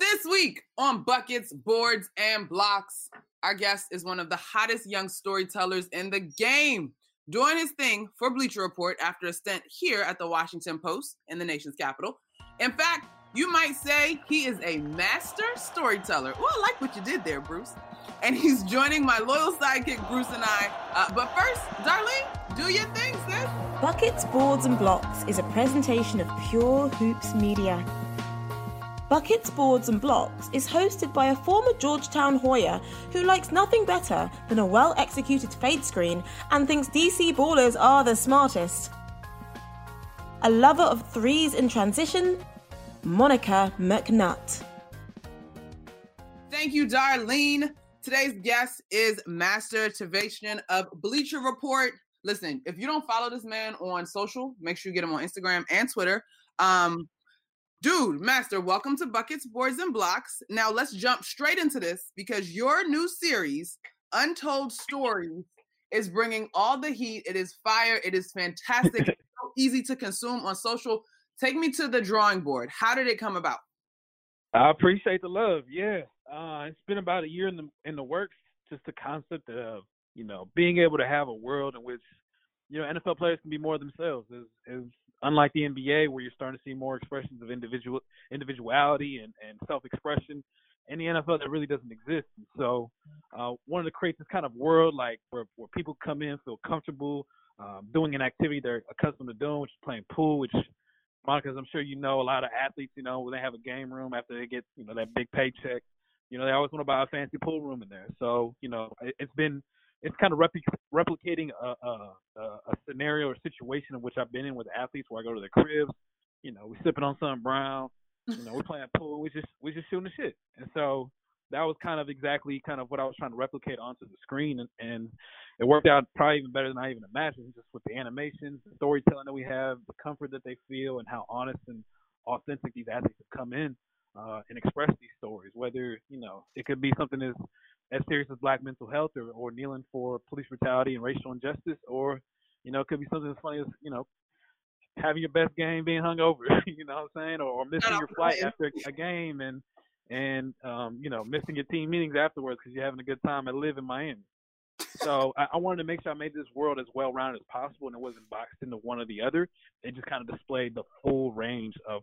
This week on Buckets, Boards, and Blocks, our guest is one of the hottest young storytellers in the game, doing his thing for Bleacher Report after a stint here at the Washington Post in the nation's capital. In fact, you might say he is a master storyteller. Well, I like what you did there, Bruce. And he's joining my loyal sidekick, Bruce and I. Uh, but first, Darlene, do your thing, sis. Buckets, Boards, and Blocks is a presentation of Pure Hoops Media. Buckets, Boards, and Blocks is hosted by a former Georgetown Hoya who likes nothing better than a well executed fade screen and thinks DC ballers are the smartest. A lover of threes in transition, Monica McNutt. Thank you, Darlene. Today's guest is Master Tesfatsion of Bleacher Report. Listen, if you don't follow this man on social, make sure you get him on Instagram and Twitter. Um, Dude, Master, welcome to Buckets, Boards, and Blocks. Now let's jump straight into this because your new series, Untold Stories, is bringing all the heat. It is fire. It is fantastic. it's so easy to consume on social. Take me to the drawing board. How did it come about? I appreciate the love. Yeah, uh, it's been about a year in the in the works. Just the concept of you know being able to have a world in which you know NFL players can be more themselves is is unlike the NBA where you're starting to see more expressions of individual individuality and, and self-expression in the NFL that really doesn't exist. And so uh, of the creates this kind of world like where, where people come in, feel comfortable, um, doing an activity they're accustomed to doing, which is playing pool, which Monica, as I'm sure you know a lot of athletes, you know, when they have a game room after they get, you know, that big paycheck, you know, they always want to buy a fancy pool room in there. So, you know, it, it's been it's kind of repli- replicating a, a, a scenario or situation in which I've been in with athletes where I go to their cribs, you know, we're sipping on some brown, you know, we're playing pool, we just we just shooting the shit. And so that was kind of exactly kind of what I was trying to replicate onto the screen and, and it worked out probably even better than I even imagined, just with the animations, the storytelling that we have, the comfort that they feel and how honest and authentic these athletes have come in uh, and express these stories. Whether, you know, it could be something as as serious as black mental health or, or kneeling for police brutality and racial injustice, or you know, it could be something as funny as you know having your best game being hung over, you know what I'm saying, or, or missing your flight after a game and and um, you know missing your team meetings afterwards because you're having a good time at LIV in Miami. So I, I, wanted to make sure I made this world as well rounded as possible, and it wasn't boxed into one or the other. It just kind of displayed the full range of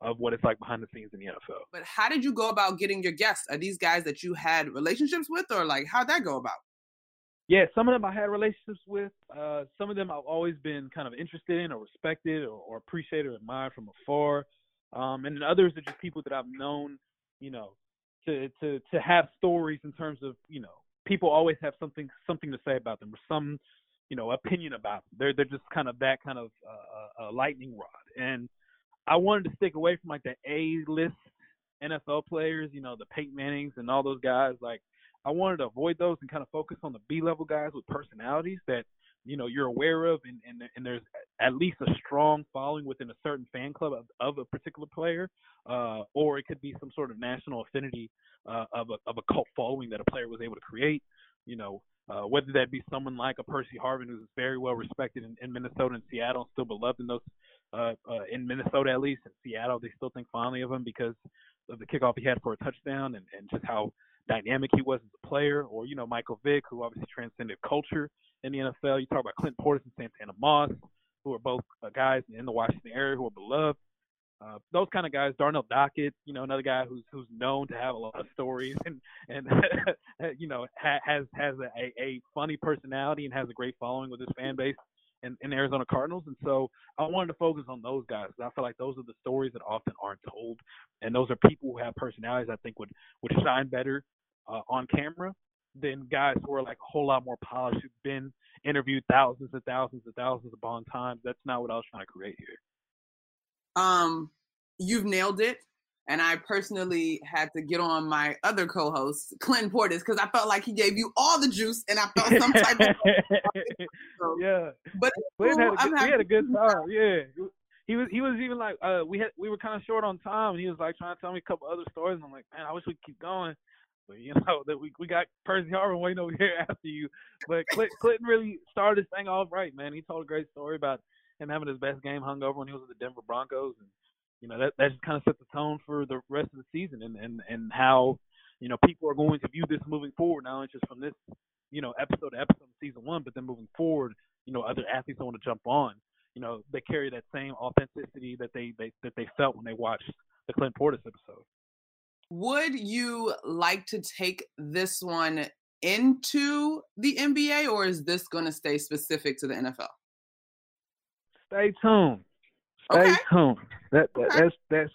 of what it's like behind the scenes in the NFL. But how did you go about getting your guests? Are these guys that you had relationships with, or like how'd that go about? Yeah, some of them I had relationships with. Uh, some of them I've always been kind of interested in, or respected, or, or appreciated, or admired from afar. Um, and then others are just people that I've known, you know, to to to have stories in terms of, you know, people always have something something to say about them, or some, you know, opinion about them. They're they're just kind of that kind of uh, uh, lightning rod. And I wanted to stick away from like the A list NFL players, you know, the Peyton Mannings and all those guys. Like, I wanted to avoid those and kind of focus on the B level guys with personalities that you know you're aware of, and and, and there's at least a strong following within a certain fan club of, of a particular player, uh, or it could be some sort of national affinity uh, of a of a cult following that a player was able to create. You know, uh, whether that be someone like a Percy Harvin, who's very well respected in, in Minnesota and Seattle, and still beloved in those uh, uh, in Minnesota at least. In Seattle, they still think fondly of him because of the kickoff he had for a touchdown and, and just how dynamic he was as a player. Or you know Michael Vick, who obviously transcended culture in the NFL. You talk about Clint Portis and Santana Moss, who are both uh, guys in the Washington area who are beloved. Uh, those kind of guys, Darnell Dockett, you know, another guy who's who's known to have a lot of stories and and you know ha, has has a, a funny personality and has a great following with his fan base in, in Arizona Cardinals. And so I wanted to focus on those guys. I feel like those are the stories that often aren't told, and those are people who have personalities I think would would shine better uh, on camera than guys who are like a whole lot more polished, who've been interviewed thousands and thousands and thousands upon times. That's not what I was trying to create here. Um, you've nailed it. and I personally had to get on my other co-host, Clinton Portis, because I felt like he gave you all the juice, and I felt some type of yeah. But Clinton had good, we had a good time. Yeah. He was he was even like uh we had we were kind of short on time and he was like trying to tell me a couple other stories and I'm like man I wish we could keep going but you know that we we got Percy Harvin waiting over here after you but Clint, Clinton really started this thing off right man he told a great story about him having his best game hung over when he was with the Denver Broncos and you know that that just kind of set the tone for the rest of the season and and and how you know people are going to view this moving forward not only just from this you know episode to episode of season one but then moving forward you know other athletes want to jump on you know they carry that same authenticity that they, they that they felt when they watched the Clint Portis episode. Would you like to take this one into the NBA, or is this going to stay specific to the NFL? Stay tuned. Stay Okay. tuned. That, that Okay. that's that's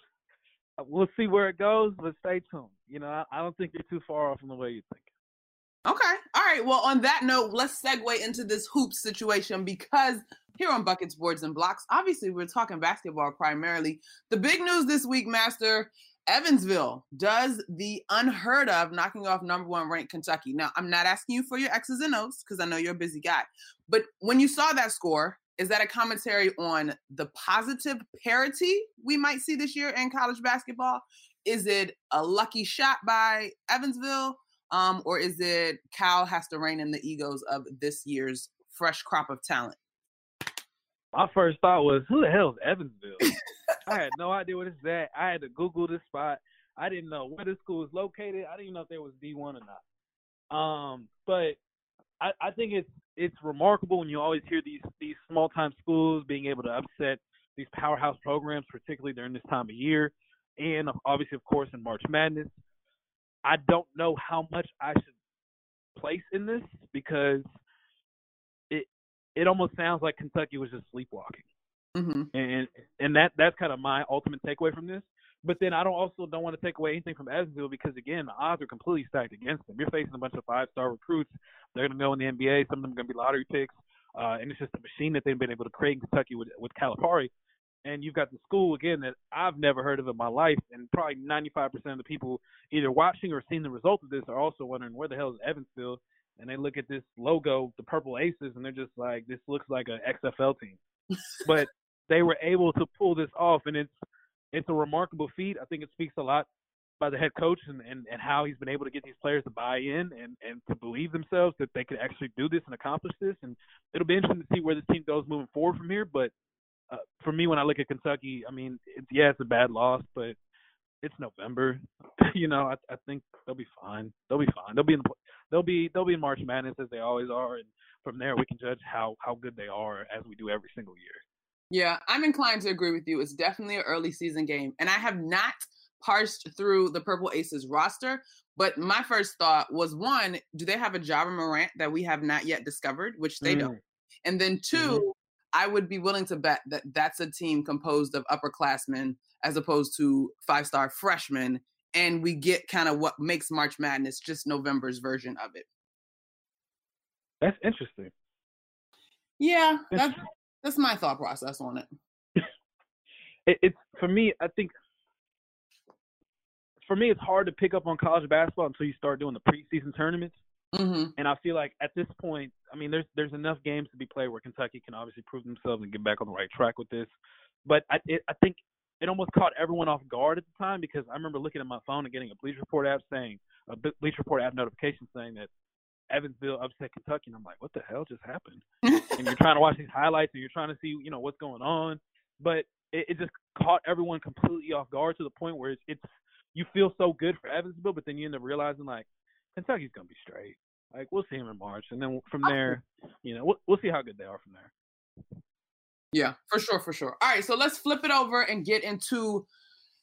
we'll see where it goes, but stay tuned. You know, I, I don't think you're too far off from the way you think. Okay. All right. Well, on that note, let's segue into this hoop situation because here on Buckets, Boards, and Blocks, obviously we're talking basketball primarily. The big news this week, Master Evansville does the unheard of, knocking off number one ranked Kentucky. Now, I'm not asking you for your X's and O's because I know you're a busy guy. But when you saw that score, is that a commentary on the positive parity we might see this year in college basketball? Is it a lucky shot by Evansville? Um, or is it Cal has to rein in the egos of this year's fresh crop of talent? My first thought was, who the hell is Evansville? I had no idea what it's at. I had to Google this spot. I didn't know where the school was located. I didn't even know if there was D one or not. Um, but I, I think it's it's remarkable when you always hear these these small time schools being able to upset these powerhouse programs, particularly during this time of year, and obviously, of course, in March Madness. I don't know how much I should place in this because it it almost sounds like Kentucky was just sleepwalking Mm-hmm. and and that that's kind of my ultimate takeaway from this. But then I don't also don't want to take away anything from Evansville because again the odds are completely stacked against them. You're facing a bunch of five star recruits. They're going to go in the NBA. Some of them are going to be lottery picks, uh, and it's just a machine that they've been able to create in Kentucky with with Calipari. And you've got the school again that I've never heard of in my life, and probably 95% of the people either watching or seeing the result of this are also wondering where the hell is Evansville. And they look at this logo, the Purple Aces, and they're just like, this looks like a XFL team. but they were able to pull this off, and it's it's a remarkable feat. I think it speaks a lot by the head coach and, and, and how he's been able to get these players to buy in and, and to believe themselves that they could actually do this and accomplish this. And it'll be interesting to see where this team goes moving forward from here. But uh, for me, when I look at Kentucky, I mean, it's, yeah, it's a bad loss, but it's November. you know, I, I think they'll be fine. They'll be fine. They'll be in the, they'll be they'll be in March Madness as they always are, and from there we can judge how how good they are as we do every single year. Yeah, I'm inclined to agree with you. It's definitely an early season game. And I have not parsed through the Purple Aces roster, but my first thought was one, do they have a Java Morant that we have not yet discovered, which they don't? Mm. And then 2 mm-hmm. I would be willing to bet that that's a team composed of upperclassmen as opposed to five star freshmen. And we get kind of what makes March Madness just November's version of it. That's interesting. Yeah, that's that's my thought process on it. it, it's for me. I think for me, it's hard to pick up on college basketball until you start doing the preseason tournaments. hmm And I feel like at this point, I mean, there's there's enough games to be played where Kentucky can obviously prove themselves and get back on the right track with this. But I it, I think it almost caught everyone off guard at the time because I remember looking at my phone and getting a Bleacher Report app saying a Ble- Bleacher Report app notification saying that Evansville upset Kentucky, and I'm like, what the hell just happened? and you're trying to watch these highlights and you're trying to see, you know, what's going on. But it, it just caught everyone completely off guard to the point where it's, it's you feel so good for Evansville, but then you end up realizing like Kentucky's gonna be straight. Like we'll see him in March, and then from there, you know, we'll, we'll see how good they are from there. Yeah, for sure, for sure. All right, so let's flip it over and get into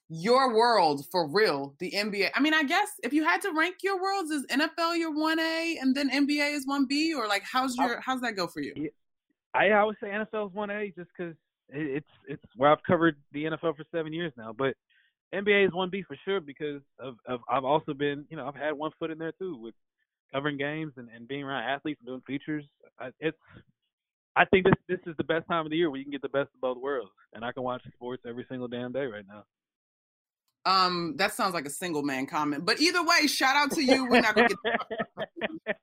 your world for real, the NBA. I mean, I guess if you had to rank your worlds, is NFL your one A and then NBA is one B, or like how's your how's that go for you? I I would say NFL's one A just because it's it's where I've covered the NFL for seven years now, but NBA is one B for sure because of, of I've also been you know I've had one foot in there too with covering games and, and being around athletes and doing features. I, it's I think this this is the best time of the year where you can get the best of both worlds, and I can watch sports every single damn day right now. Um, that sounds like a single man comment, but either way, shout out to you. We're not gonna get.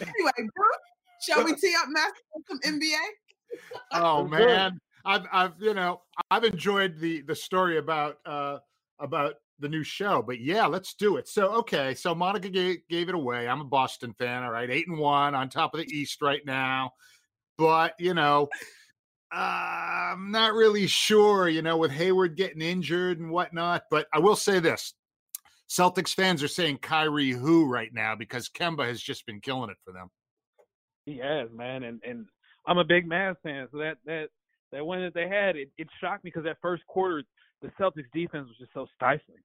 anyway, Bruce, shall we tee up Master some NBA? Oh man, I've I've you know I've enjoyed the the story about uh about the new show, but yeah, let's do it. So okay, so Monica gave, gave it away. I'm a Boston fan. All right, eight and one on top of the East right now, but you know. Uh, I'm not really sure, you know, with Hayward getting injured and whatnot, but I will say this Celtics fans are saying Kyrie who right now because Kemba has just been killing it for them. He has, man, and and I'm a big Mavs fan, so that that that win that they had, it, it shocked me because that first quarter, the Celtics defense was just so stifling,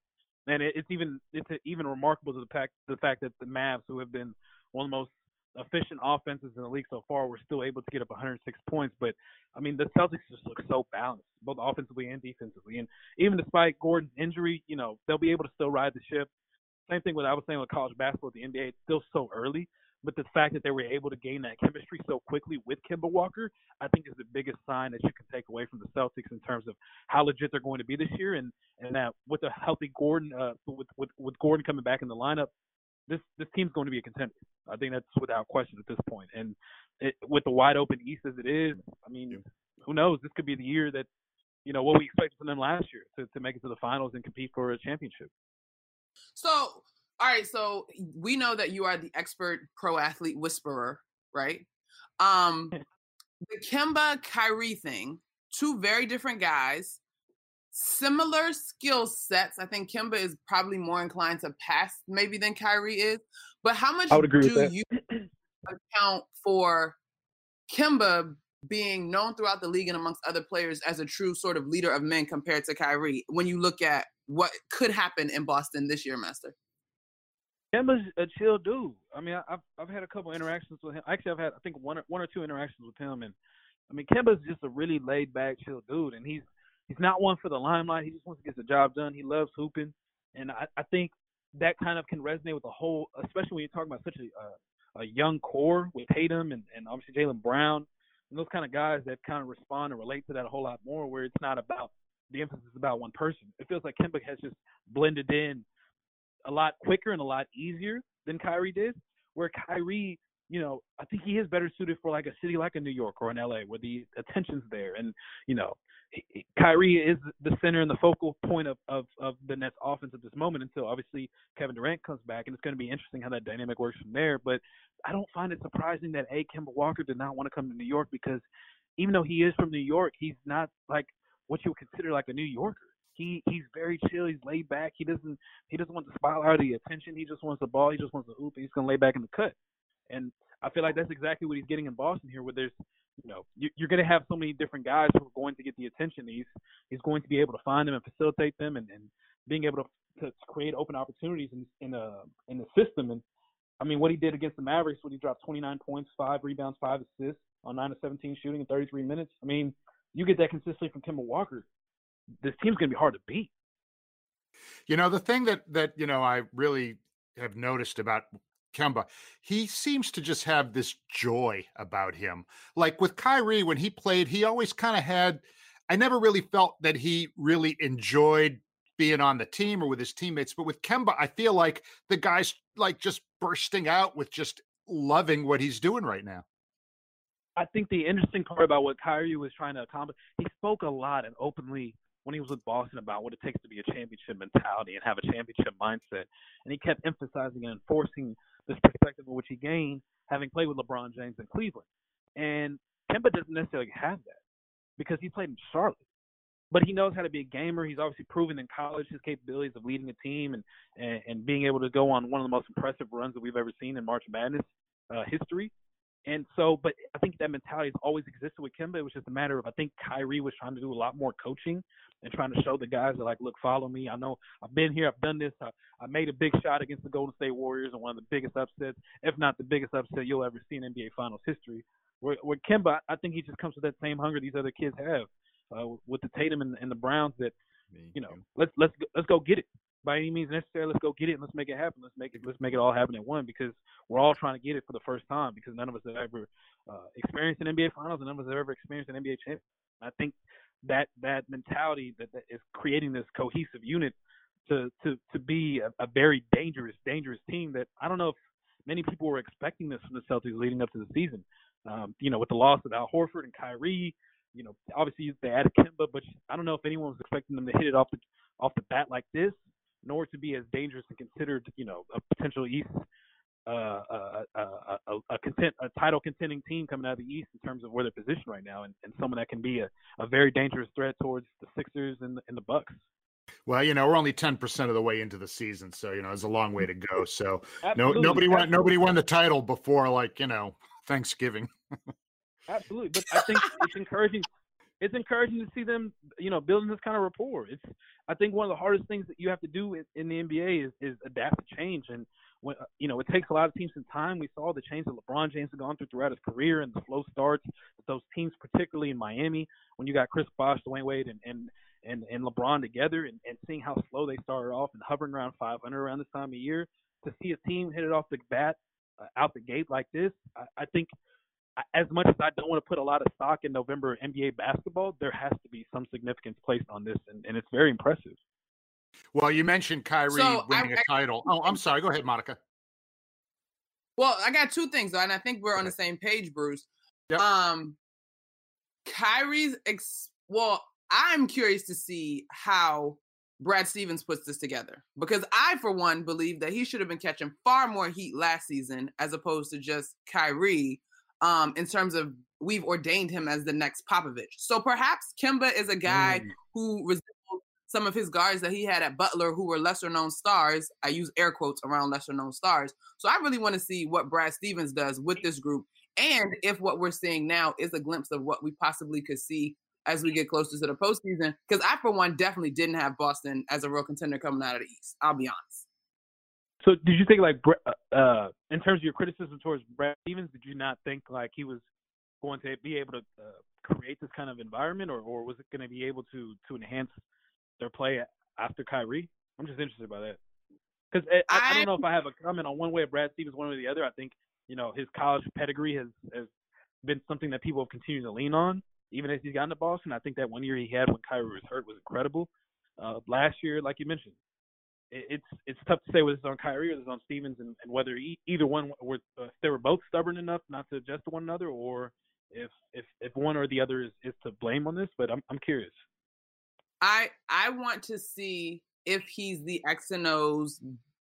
and it, it's even it's even remarkable to the fact the fact that the Mavs, who have been one of the most efficient offenses in the league so far, were still able to get up 106 points. But I mean, the Celtics just look so balanced, both offensively and defensively. And even despite Gordon's injury, you know, they'll be able to still ride the ship. Same thing with I was saying with college basketball, the NBA, it's still so early. But the fact that they were able to gain that chemistry so quickly with Kemba Walker, I think is the biggest sign that you can take away from the Celtics in terms of how legit they're going to be this year, and and that with a healthy Gordon, uh, with with with Gordon coming back in the lineup, this this team's going to be a contender. I think that's without question at this point. And it, with the wide open East as it is, I mean, who knows? This could be the year that you know what we expected from them last year to to make it to the finals and compete for a championship. So, all right. So we know that you are the expert pro athlete whisperer, right? Um, the Kemba Kyrie thing, two very different guys similar skill sets. I think Kemba is probably more inclined to pass maybe than Kyrie is. But how much do you account for Kemba being known throughout the league and amongst other players as a true sort of leader of men compared to Kyrie when you look at what could happen in Boston this year, Master? Kemba's a chill dude. I mean, I've I've had a couple interactions with him. Actually, I've had I think one or, one or two interactions with him, and I mean, Kemba's just a really laid back, chill dude, and he's he's not one for the limelight. He just wants to get the job done. He loves hooping, and I, I think that kind of can resonate with the whole, especially when you're talking about such a a young core with Tatum and, and obviously Jaylen Brown and those kind of guys that kind of respond and relate to that a whole lot more. Where it's not about the emphasis is about one person. It feels like Kemba has just blended in a lot quicker and a lot easier than Kyrie did. Where Kyrie, you know, I think he is better suited for like a city like a New York or an LA where the attention's there and, you know, Kyrie is the center and the focal point of, of, of the Nets offense at this moment until obviously Kevin Durant comes back, and it's going to be interesting how that dynamic works from there. But I don't find it surprising that A. Kemba Walker did not want to come to New York because even though he is from New York, he's not like what you would consider like a New Yorker. He he's very chill. He's laid back. He doesn't he doesn't want the spotlight or the attention. He just wants the ball. He just wants to hoop. He's gonna lay back in the cut. And I feel like that's exactly what he's getting in Boston here, where there's you know, you, are going to have so many different guys who are going to get the attention. He's he's going to be able to find them and facilitate them, and, and being able to, to create open opportunities in in a in the system. And I mean, what he did against the Mavericks when he dropped 29 points, five rebounds, five assists on nine of 17 shooting in 33 minutes. I mean, you get that consistently from Kemba Walker. This team's going to be hard to beat. You know, the thing that that you know I really have noticed about Kemba, he seems to just have this joy about him. Like with Kyrie, when he played, he always kind of had, I never really felt that he really enjoyed being on the team or with his teammates. But with Kemba, I feel like the guy's like just bursting out with just loving what he's doing right now. I think the interesting part about what Kyrie was trying to accomplish, he spoke a lot and openly when he was with Boston about what it takes to be a championship mentality and have a championship mindset. And he kept emphasizing and enforcing this perspective which he gained having played with LeBron James in Cleveland. And Kemba doesn't necessarily have that because he played in Charlotte. But he knows how to be a gamer. He's obviously proven in college his capabilities of leading a team and, and, and being able to go on one of the most impressive runs that we've ever seen in March Madness uh, history. And so, but I think that mentality has always existed with Kemba. It was just a matter of I think Kyrie was trying to do a lot more coaching and trying to show the guys that like, look, follow me. I know I've been here, I've done this. I, I made a big shot against the Golden State Warriors and one of the biggest upsets, if not the biggest upset you'll ever see in NBA Finals history. Where, where Kemba, I think he just comes with that same hunger these other kids have, uh, with the Tatum and, and the Browns. That you know, let's let's let's go get it by any means necessary. Let's go get it and let's make it happen. Let's make it let's make it all happen at one because we're all trying to get it for the first time because none of us have ever uh, experienced an NBA Finals and none of us have ever experienced an NBA championship. I think that that mentality that, that is creating this cohesive unit to to to be a, a very dangerous dangerous team that I don't know if many people were expecting this from the Celtics leading up to the season. Um, you know, with the loss of Al Horford and Kyrie, you know, obviously they added Kemba, but I don't know if anyone was expecting them to hit it off the off the bat like this, nor to be as dangerous and considered, you know, a potential East uh, a, a, a, a, content, a title contending team coming out of the East in terms of where they're positioned right now, and, and someone that can be a, a very dangerous threat towards the Sixers and the, and the Bucks. Well, you know, we're only ten percent of the way into the season, so you know, it's a long way to go. So no, nobody won, nobody won the title before, like you know, Thanksgiving. Absolutely, but I think it's encouraging. It's encouraging to see them, you know, building this kind of rapport. It's, I think, one of the hardest things that you have to do in, the NBA is, is adapt to change. And when, uh, you know, it takes a lot of teams some time. We saw the change that LeBron James has gone through throughout his career and the slow starts. that Those teams, particularly in Miami, when you got Chris Bosh, Dwyane Wade, and and and, and LeBron together, and, and seeing how slow they started off and hovering around 500 around this time of year, to see a team hit it off the bat uh, out the gate like this, I, I think as much as I don't want to put a lot of stock in November NBA basketball, there has to be some significance placed on this, and, and it's very impressive. Well, you mentioned Kyrie so winning I, a title. oh, I'm sorry. Go ahead, Monica. Well, I got two things, though, and I think we're on the same page, Bruce. Yep. Um, Kyrie's ex- well, I'm curious to see how Brad Stevens puts this together because I, for one, believe that he should have been catching far more heat last season as opposed to just Kyrie um, in terms of we've ordained him as the next Popovich. So perhaps Kemba is a guy mm. who resembles some of his guards that he had at Butler who were lesser known stars. I use air quotes around lesser known stars. So I really want to see what Brad Stevens does with this group and if what we're seeing now is a glimpse of what we possibly could see as we get closer to the postseason. Because I, for one, definitely didn't have Boston as a real contender coming out of the East. I'll be honest. So did you think like uh, uh, in terms of your criticism towards Brad Stevens, did you not think like he was going to be able to uh, create this kind of environment, or, or was it going to be able to to enhance their play after Kyrie? I'm just interested by that because I, I, I, don't know if I have a comment on one way of Brad Stevens, one way or the other. I think you know his college pedigree has has been something that people have continued to lean on, even as he's gotten to Boston. I think that one year he had when Kyrie was hurt was incredible. Uh, last year, like you mentioned, it's it's tough to say whether it's on Kyrie or it's on Stevens, and, and whether e- either one were uh, if they were both stubborn enough not to adjust to one another, or if if if one or the other is, is to blame on this. But I'm I'm curious. I I want to see if he's the X and O's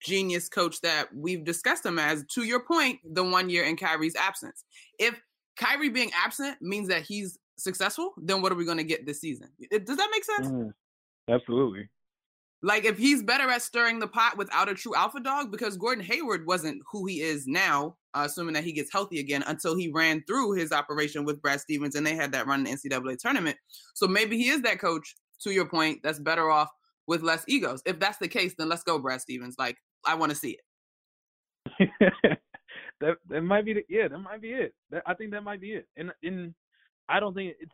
genius coach that we've discussed him as. To your point, the one year in Kyrie's absence. If Kyrie being absent means that he's successful, then what are we going to get this season? Does that make sense? Mm, absolutely. Like if he's better at stirring the pot without a true alpha dog, because Gordon Hayward wasn't who he is now, uh, assuming that he gets healthy again, until he ran through his operation with Brad Stevens and they had that run in the NCAA tournament. So maybe he is that coach, to your point, that's better off with less egos. If that's the case, then let's go, Brad Stevens. Like I want to see it. that that might be the, yeah, that might be it. That, I think that might be it. And and I don't think it's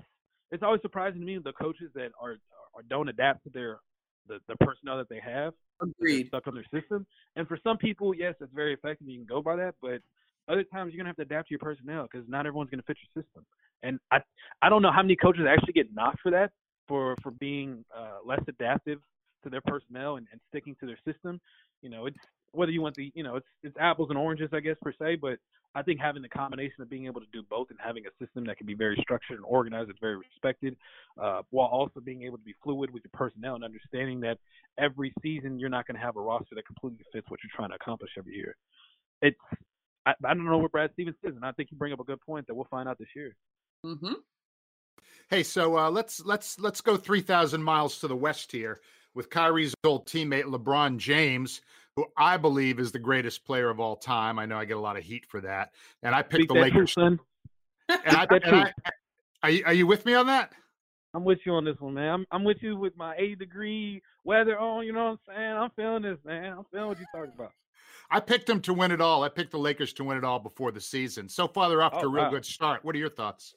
it's always surprising to me the coaches that are, are don't adapt to their the, the personnel that they have. Agreed. Stuck on their system. And for some people, yes, it's very effective. You can go by that, but other times you're gonna have to adapt to your personnel because not everyone's gonna fit your system. And I I don't know how many coaches actually get knocked for that for for being uh, less adaptive to their personnel and, and sticking to their system. You know, it's whether you want the you know it's it's apples and oranges I guess per se, but I think having the combination of being able to do both and having a system that can be very structured and organized and very respected, uh, while also being able to be fluid with your personnel and understanding that every season you're not going to have a roster that completely fits what you're trying to accomplish every year. It's I, I don't know what Brad Stevens is, and I think you bring up a good point that we'll find out this year. Mm-hmm. Hey, so uh, let's let's let's go three thousand miles to the west here with Kyrie's old teammate LeBron James, who I believe is the greatest player of all time. I know I get a lot of heat for that, and I picked Speak the Lakers. Truth, and I, and I, are, you, are you with me on that? I'm with you on this one, man. I'm, I'm with you with my 80 degree weather on. You know what I'm saying? I'm feeling this, man. I'm feeling what you're talking about. I picked them to win it all. I picked the Lakers to win it all before the season. So far, they're off oh, to a real wow. good start. What are your thoughts?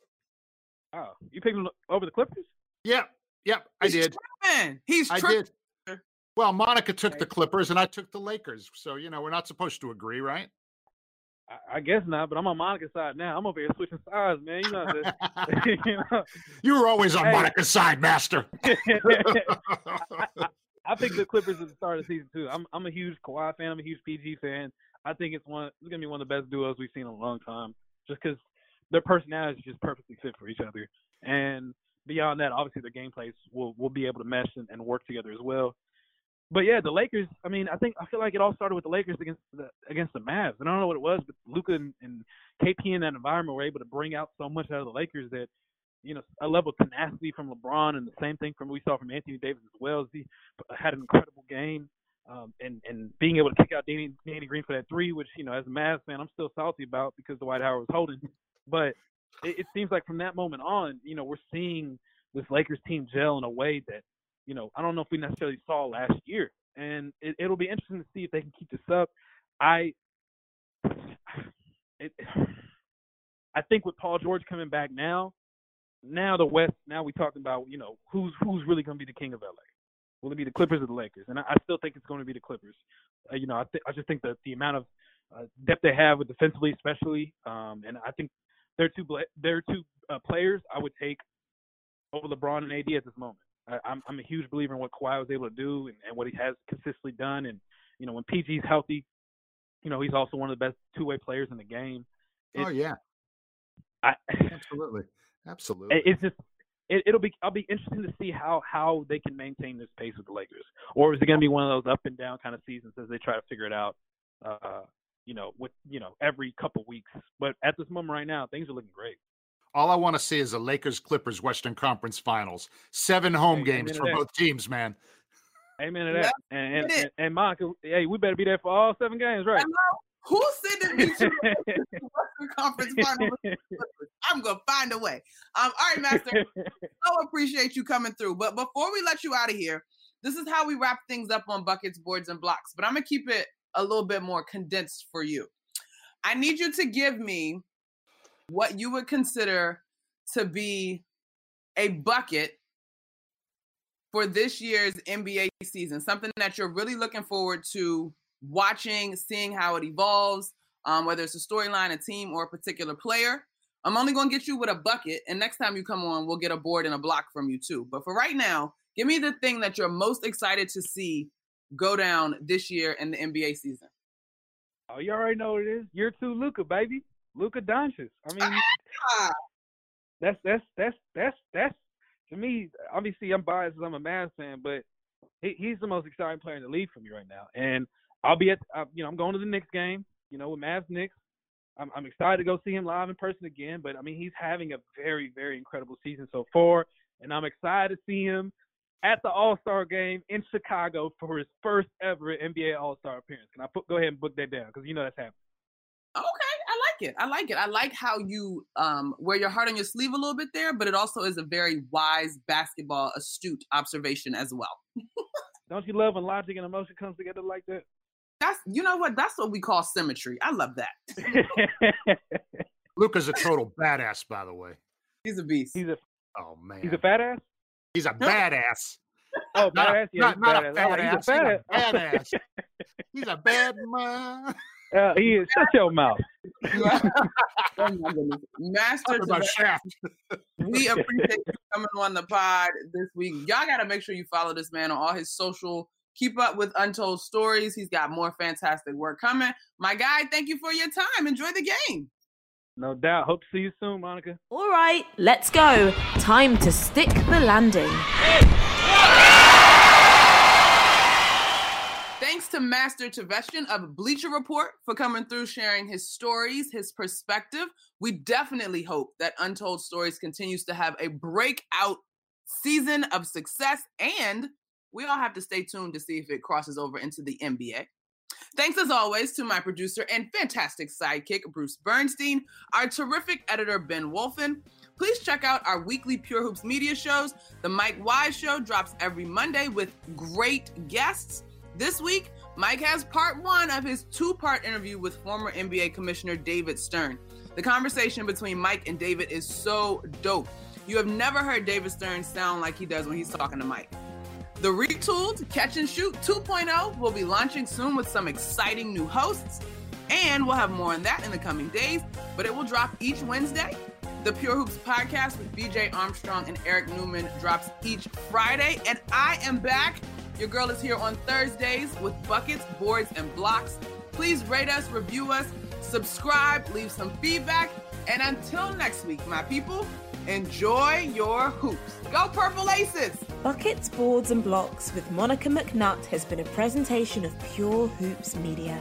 Oh, you picked them over the Clippers? Yep, yep, I did. Tripping. He's I did. Well, Monica took the Clippers and I took the Lakers. So, you know, we're not supposed to agree, right? I, I guess not, but I'm on Monica's side now. I'm over here switching sides, man. You know, the, you, know? you were always on hey. Monica's side, Master. I, I, I picked the Clippers at the start of the season too. I'm I'm a huge Kawhi fan. I'm a huge PG fan. I think it's one. It's gonna be one of the best duos we've seen in a long time. Just because their personalities just perfectly fit for each other, and beyond that, obviously their gameplays will will be able to mesh and, and work together as well but yeah, the Lakers. I mean, I think I feel like it all started with the Lakers against the against the Mavs. I don't know what it was, but Luka and, and KP in that environment were able to bring out so much out of the Lakers that you know a level of tenacity from LeBron, and the same thing from we saw from Anthony Davis as well. He had an incredible game, um, and and being able to kick out Danny, Danny Green for that three, which you know as a Mavs fan I'm still salty about because Dwight Howard was holding. But it, it seems like from that moment on, you know, we're seeing this Lakers team gel in a way that you know, I don't know if we necessarily saw last year. And it, will be interesting to see if they can keep this up. I, it, I think with Paul George coming back now, now the West, now we're talking about, you know, who's who's really going to be the king of LA. Will it be the Clippers or the Lakers? And I, I still think it's going to be the Clippers. Uh, you know, I, th- I just think that the amount of uh, depth they have with defensively, especially, um, and I think they're two they're two uh, players I would take over LeBron and AD at this moment. I, I'm I'm a huge believer in what Kawhi was able to do and, and what he has consistently done. And you know, when PG's healthy, you know, he's also one of the best two way players in the game. It, oh yeah, I, absolutely, absolutely. It's just it, will be I'll be interesting to see how how they can maintain this pace with the Lakers, or is it going to be one of those up and down kind of seasons as they try to figure it out? Uh, you know, with you know every couple weeks. But at this moment right now, things are looking great. All I want to see is the Lakers Clippers Western Conference Finals. Seven home hey, games for both teams, man. Amen to that. Yeah, and and, and, and Monica, hey, we better be there for all seven games, right? Who said that we should Western Conference Finals? I'm gonna find a way. Um, all right, Master. so appreciate you coming through. But before we let you out of here, this is how we wrap things up on buckets, boards, and blocks. But I'm gonna keep it a little bit more condensed for you. I need you to give me what you would consider to be a bucket for this year's NBA season, something that you're really looking forward to watching, seeing how it evolves, um, whether it's a storyline, a team, or a particular player. I'm only going to get you with a bucket, and next time you come on, we'll get a board and a block from you too. But for right now, give me the thing that you're most excited to see go down this year in the NBA season. Oh, you already know what it is. Year two, Luka, baby. Luka Doncic. I mean, that's that's that's that's that's to me. Obviously, I'm biased because I'm a Mavs fan, but he, he's the most exciting player in the league for me right now. And I'll be at, uh, you know, I'm going to the Knicks game, you know, with Mavs Knicks. I'm, I'm excited to go see him live in person again. But I mean, he's having a very, very incredible season so far, and I'm excited to see him at the All Star game in Chicago for his first ever NBA All Star appearance. Can I put, go ahead and book that down because you know that's happening. Okay like it. I like it. I like how you um, wear your heart on your sleeve a little bit there, but it also is a very wise basketball astute observation as well. Don't you love when logic and emotion comes together like that? That's you know what? That's what we call symmetry. I love that. Luka's a total badass, by the way. He's a beast. He's a oh man. He's a fat ass. He's a badass. Oh, badass. Yeah, not, not a fat oh, ass. He's a badass. he's a bad man. Uh, he is. Shut your mouth. oh my goodness. Master we appreciate you coming on the pod this week. Y'all got to make sure you follow this man on all his social. Keep up with Untold Stories. He's got more fantastic work coming. My guy, thank you for your time. Enjoy the game. No doubt. Hope to see you soon, Monica. All right, let's go. Time to stick the landing. Thanks to Master Tesfatsion of Bleacher Report for coming through, sharing his stories, his perspective. We definitely hope that Untold Stories continues to have a breakout season of success, and we all have to stay tuned to see if it crosses over into the NBA. Thanks as always to my producer and fantastic sidekick, Bruce Bernstein, our terrific editor, Ben Wolfen. Please check out our weekly Pure Hoops media shows. The Mike Wise Show drops every Monday with great guests. This week, Mike has part one of his two part interview with former NBA Commissioner David Stern. The conversation between Mike and David is so dope. You have never heard David Stern sound like he does when he's talking to Mike. The retooled Catch and Shoot 2.0 will be launching soon with some exciting new hosts. And we'll have more on that in the coming days, but it will drop each Wednesday. The Pure Hoops podcast with BJ Armstrong and Eric Newman drops each Friday. And I am back. Your girl is here on Thursdays with buckets, boards, and blocks. Please rate us, review us, subscribe, leave some feedback. And until next week, my people, enjoy your hoops. Go Purple Laces! Buckets, Boards, and Blocks with Monica McNutt has been a presentation of Pure Hoops Media.